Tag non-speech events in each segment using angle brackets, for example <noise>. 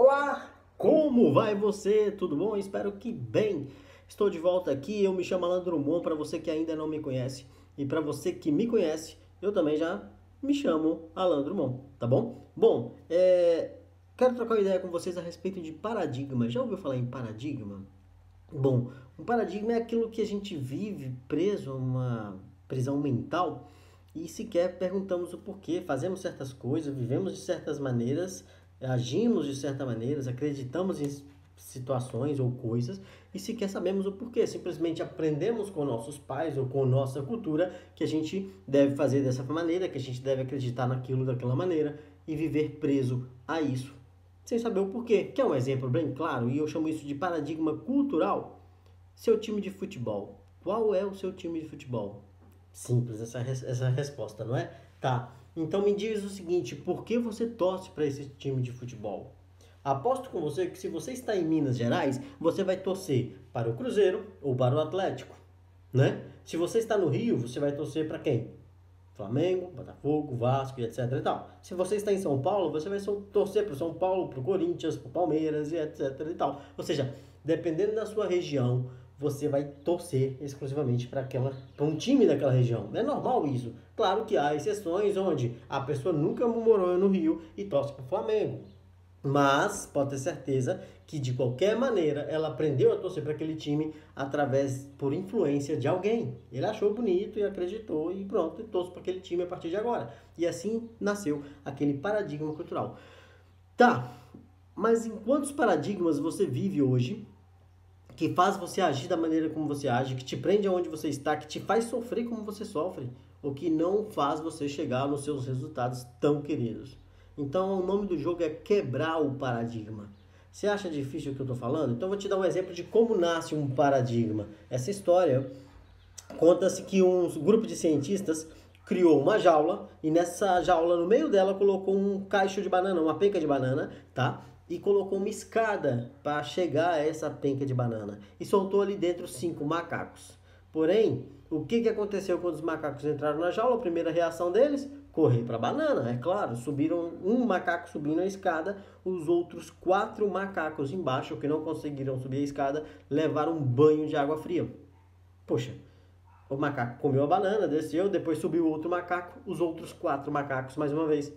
Olá, como vai você? Tudo bom? Espero que bem. Estou de volta aqui. Eu me chamo Alan Drummond, para você que ainda não me conhece. E para você que me conhece, eu também já me chamo Alan Drummond, tá bom? Bom, é... quero trocar uma ideia com vocês a respeito de paradigma. Já ouviu falar em paradigma? Bom, um paradigma é aquilo que a gente vive preso a uma prisão mental e sequer perguntamos o porquê, fazemos certas coisas, vivemos de certas maneiras agimos de certa maneira, acreditamos em situações ou coisas e sequer sabemos o porquê. Simplesmente aprendemos com nossos pais ou com nossa cultura que a gente deve fazer dessa maneira, que a gente deve acreditar naquilo daquela maneira e viver preso a isso, sem saber o porquê. Que é um exemplo bem claro e eu chamo isso de paradigma cultural. Seu time de futebol. Qual é o seu time de futebol? Simples essa, essa resposta, não é? Tá. Então me diz o seguinte, por que você torce para esse time de futebol? Aposto com você que se você está em Minas Gerais, você vai torcer para o Cruzeiro ou para o Atlético, né? Se você está no Rio, você vai torcer para quem? Flamengo, Botafogo, Vasco etc e tal. Se você está em São Paulo, você vai torcer para o São Paulo, para o Corinthians, para o Palmeiras e etc e tal. Ou seja, dependendo da sua região, você vai torcer exclusivamente para aquela para um time daquela região. É normal isso. Claro que há exceções onde a pessoa nunca morou no Rio e torce para o Flamengo. Mas pode ter certeza que de qualquer maneira ela aprendeu a torcer para aquele time através por influência de alguém. Ele achou bonito e acreditou e pronto, e torce para aquele time a partir de agora. E assim nasceu aquele paradigma cultural. Tá. Mas em quantos paradigmas você vive hoje que faz você agir da maneira como você age, que te prende aonde você está, que te faz sofrer como você sofre, o que não faz você chegar nos seus resultados tão queridos. Então, o nome do jogo é quebrar o paradigma. Você acha difícil o que eu estou falando? Então, eu vou te dar um exemplo de como nasce um paradigma. Essa história conta-se que um grupo de cientistas criou uma jaula e nessa jaula, no meio dela, colocou um caixo de banana, uma penca de banana, tá? E colocou uma escada para chegar a essa penca de banana e soltou ali dentro cinco macacos. Porém, o que, que aconteceu quando os macacos entraram na jaula? A primeira reação deles? Correr para a banana, é claro. Subiram um macaco subindo a escada, os outros quatro macacos embaixo que não conseguiram subir a escada levaram um banho de água fria. Poxa, o macaco comeu a banana, desceu, depois subiu outro macaco, os outros quatro macacos mais uma vez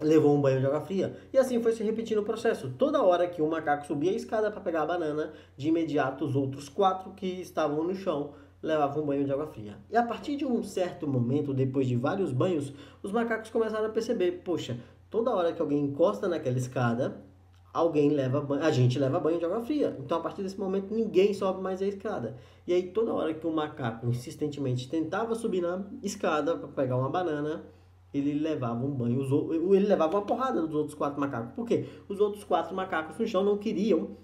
levou um banho de água fria. E assim foi se repetindo o processo. Toda hora que um macaco subia a escada para pegar a banana, de imediato os outros quatro que estavam no chão levavam um banho de água fria. E a partir de um certo momento, depois de vários banhos, os macacos começaram a perceber, poxa, toda hora que alguém encosta naquela escada, alguém leva a gente leva banho de água fria. Então a partir desse momento ninguém sobe mais a escada. E aí toda hora que um macaco insistentemente tentava subir na escada para pegar uma banana, ele levava um banho, ele levava uma porrada dos outros quatro macacos. Por quê? Os outros quatro macacos no chão não queriam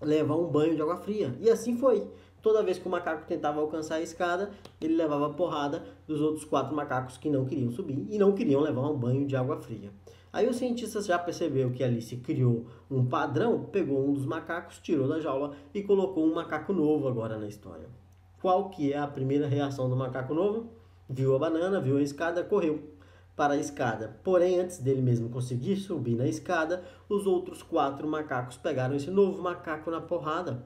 levar um banho de água fria. E assim foi. Toda vez que o macaco tentava alcançar a escada, ele levava porrada dos outros quatro macacos que não queriam subir e não queriam levar um banho de água fria. Aí os cientistas já percebeu que ali se criou um padrão, pegou um dos macacos, tirou da jaula e colocou um macaco novo agora na história. Qual que é a primeira reação do macaco novo? Viu a banana, viu a escada, correu para a escada. Porém, antes dele mesmo conseguir subir na escada, os outros quatro macacos pegaram esse novo macaco na porrada.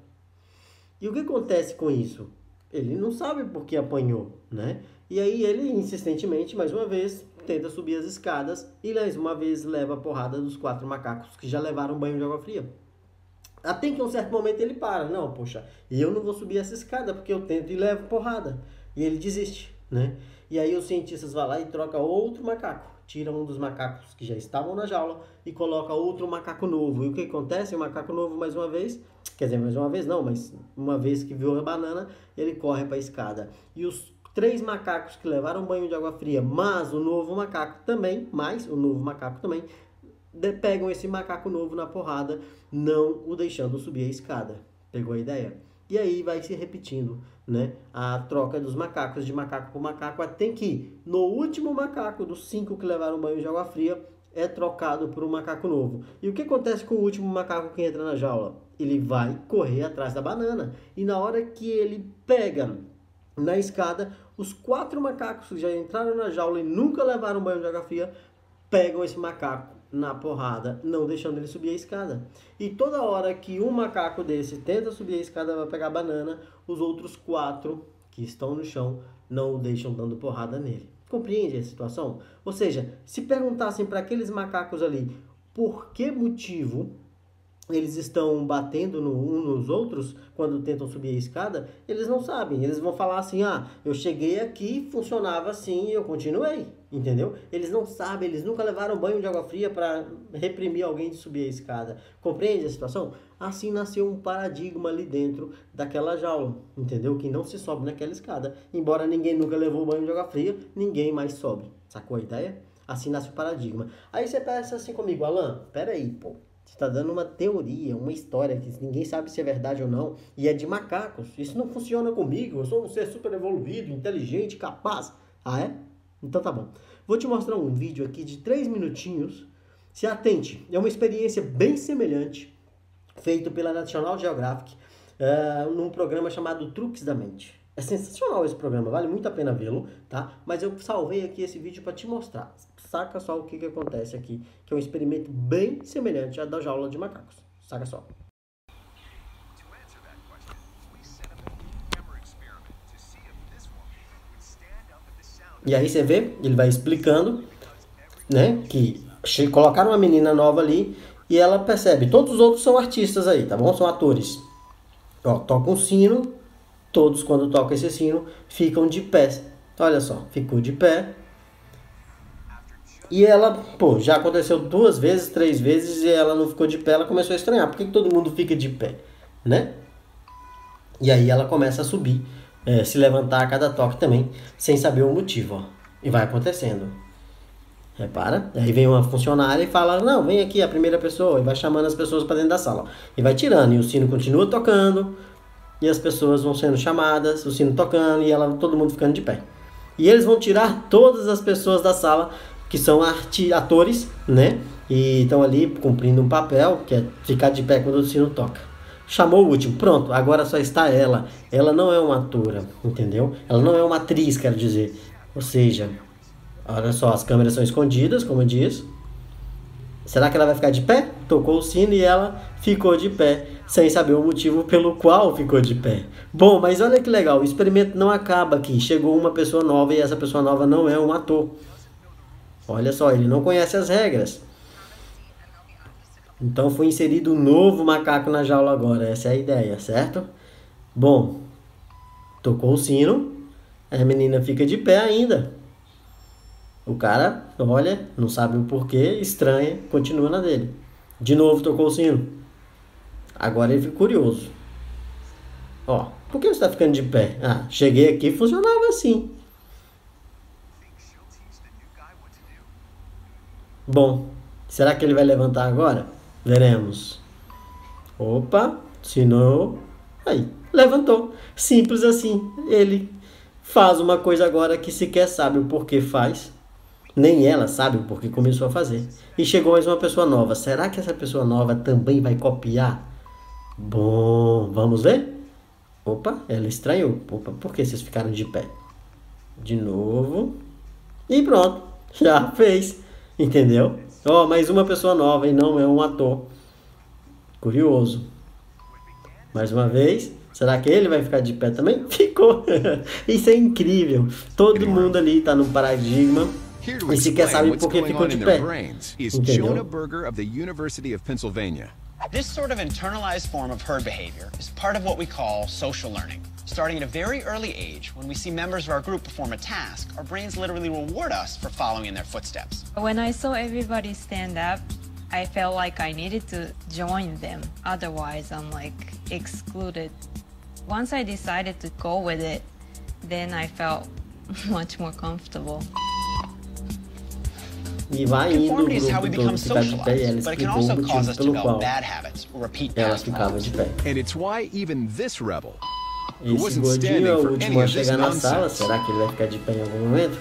E o que acontece com isso? Ele não sabe por que apanhou, né? E aí ele insistentemente, mais uma vez, tenta subir as escadas e mais uma vez leva a porrada dos quatro macacos que já levaram banho de água fria. Até que um certo momento ele para, não, poxa, eu não vou subir essa escada porque eu tento e levo porrada. E ele desiste, né? E aí os cientistas vão lá e trocam outro macaco. Tiram um dos macacos que já estavam na jaula e coloca outro macaco novo. E o que acontece? O macaco novo, mais uma vez, quer dizer, mais uma vez não, mas uma vez que viu a banana, ele corre para a escada. E os três macacos que levaram banho de água fria, mas o novo macaco também, mais o novo macaco também, pegam esse macaco novo na porrada, não o deixando subir a escada. Pegou a ideia? E aí vai se repetindo, né? A troca dos macacos de macaco por macaco até que no último macaco dos cinco que levaram banho de água fria é trocado por um macaco novo. E o que acontece com o último macaco que entra na jaula? Ele vai correr atrás da banana. E na hora que ele pega na escada, os quatro macacos que já entraram na jaula e nunca levaram banho de água fria pegam esse macaco na porrada, não deixando ele subir a escada. E toda hora que um macaco desse tenta subir a escada para pegar banana, os outros quatro que estão no chão não o deixam dando porrada nele. Compreende a situação? Ou seja, se perguntassem para aqueles macacos ali por que motivo eles estão batendo no, um nos outros quando tentam subir a escada, eles não sabem. Eles vão falar assim: ah, eu cheguei aqui, funcionava assim e eu continuei. Entendeu? Eles não sabem, eles nunca levaram banho de água fria para reprimir alguém de subir a escada. Compreende a situação? Assim nasceu um paradigma ali dentro daquela jaula. Entendeu? Que não se sobe naquela escada. Embora ninguém nunca levou banho de água fria, ninguém mais sobe. Sacou a ideia? Assim nasce o paradigma. Aí você pensa assim comigo, Alan, peraí, pô. Você está dando uma teoria, uma história que ninguém sabe se é verdade ou não, e é de macacos. Isso não funciona comigo. Eu sou um ser super evoluído, inteligente, capaz. Ah, é? Então tá bom. Vou te mostrar um vídeo aqui de 3 minutinhos. Se atente, é uma experiência bem semelhante, feito pela National Geographic, uh, num programa chamado Truques da Mente. É sensacional esse programa, vale muito a pena vê-lo, tá? Mas eu salvei aqui esse vídeo para te mostrar saca só o que, que acontece aqui, que é um experimento bem semelhante à da jaula de macacos. Saca só. E aí você vê, ele vai explicando, né, que colocaram uma menina nova ali e ela percebe, todos os outros são artistas aí, tá bom? São atores. Ó, toca um sino, todos quando tocam esse sino ficam de pé. Olha só, ficou de pé, e ela, pô, já aconteceu duas vezes, três vezes e ela não ficou de pé, ela começou a estranhar. Por que, que todo mundo fica de pé, né? E aí ela começa a subir, é, se levantar a cada toque também, sem saber o motivo, ó. E vai acontecendo. Repara? Aí vem uma funcionária e fala: Não, vem aqui a primeira pessoa. E vai chamando as pessoas para dentro da sala. E vai tirando. E o sino continua tocando. E as pessoas vão sendo chamadas, o sino tocando. E ela, todo mundo ficando de pé. E eles vão tirar todas as pessoas da sala que são atores, né? E estão ali cumprindo um papel, que é ficar de pé quando o sino toca. Chamou o último, pronto, agora só está ela. Ela não é uma atora, entendeu? Ela não é uma atriz, quero dizer. Ou seja, olha só, as câmeras são escondidas, como eu disse. Será que ela vai ficar de pé? Tocou o sino e ela ficou de pé, sem saber o motivo pelo qual ficou de pé. Bom, mas olha que legal, o experimento não acaba aqui. Chegou uma pessoa nova e essa pessoa nova não é um ator. Olha só, ele não conhece as regras. Então foi inserido um novo macaco na jaula agora. Essa é a ideia, certo? Bom, tocou o sino. A menina fica de pé ainda. O cara, olha, não sabe o porquê, estranha, continua na dele. De novo tocou o sino. Agora ele fica curioso. Ó, por que você está ficando de pé? Ah, cheguei aqui funcionava assim. Bom, será que ele vai levantar agora? Veremos. Opa, sinou. Aí, levantou. Simples assim. Ele faz uma coisa agora que sequer sabe o porquê faz. Nem ela sabe o porquê começou a fazer. E chegou mais uma pessoa nova. Será que essa pessoa nova também vai copiar? Bom, vamos ver? Opa, ela estranhou. Opa, por que vocês ficaram de pé? De novo. E pronto, <laughs> já fez. Entendeu? Ó, oh, mais uma pessoa nova e não é um ator. Curioso. Mais uma vez, será que ele vai ficar de pé também? <laughs> Ficou. <laughs> Isso é incrível. Todo mundo ali está no paradigma e sequer sabe por que ficou de pé. Entendeu? This sort of internalized form of herd behavior is part of what we call social learning. Starting at a very early age, when we see members of our group perform a task, our brains literally reward us for following in their footsteps. When I saw everybody stand up, I felt like I needed to join them. Otherwise, I'm like excluded. Once I decided to go with it, then I felt <laughs> much more comfortable. E vai indo o grupo todo ficar de pé e ela explicou o motivo pelo qual ela ficava de pé. And it's why even this rebel esse gordinho é o último a chegar na sala. Será que ele vai ficar de pé em algum momento?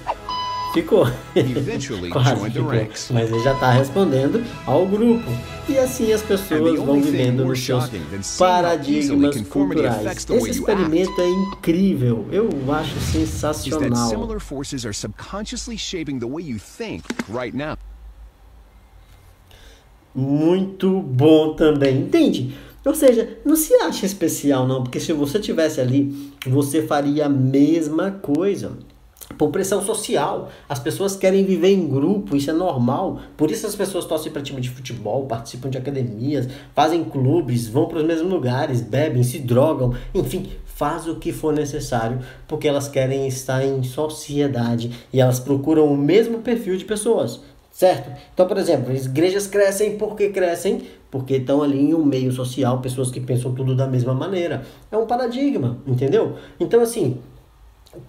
Ficou. <laughs> Quase ficou. Mas ele já está respondendo ao grupo. E assim as pessoas vão vivendo nos seus paradigmas culturais. Esse experimento é incrível. Eu acho sensacional. muito bom também, entende? Ou seja, não se acha especial não, porque se você tivesse ali, você faria a mesma coisa. Por pressão social, as pessoas querem viver em grupo, isso é normal. Por isso as pessoas torcem para time de futebol, participam de academias, fazem clubes, vão para os mesmos lugares, bebem, se drogam, enfim, faz o que for necessário, porque elas querem estar em sociedade e elas procuram o mesmo perfil de pessoas, certo? Então, por exemplo, as igrejas crescem porque crescem porque estão ali em um meio social, pessoas que pensam tudo da mesma maneira. É um paradigma, entendeu? Então, assim,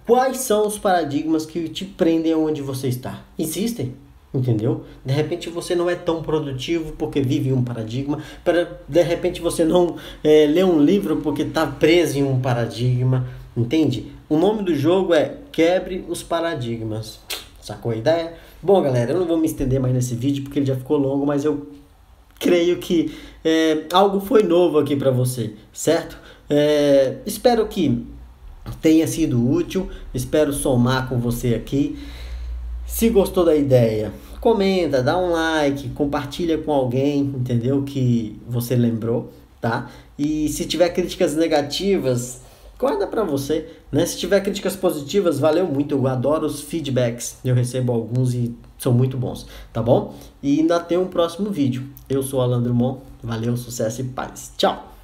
quais são os paradigmas que te prendem onde você está? Existem, entendeu? De repente você não é tão produtivo porque vive um paradigma, de repente você não é, lê um livro porque está preso em um paradigma, entende? O nome do jogo é Quebre os Paradigmas. Sacou a ideia? Bom, galera, eu não vou me estender mais nesse vídeo porque ele já ficou longo, mas eu creio que é, algo foi novo aqui para você, certo? É, espero que tenha sido útil, espero somar com você aqui. Se gostou da ideia, comenta, dá um like, compartilha com alguém, entendeu? Que você lembrou, tá? E se tiver críticas negativas, guarda para você, né? Se tiver críticas positivas, valeu muito, eu adoro os feedbacks, eu recebo alguns e são muito bons, tá bom? E ainda tem um próximo vídeo. Eu sou Alan Drummond, valeu, sucesso e paz. Tchau!